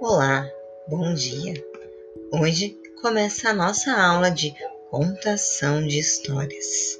Olá, bom dia! Hoje começa a nossa aula de contação de histórias.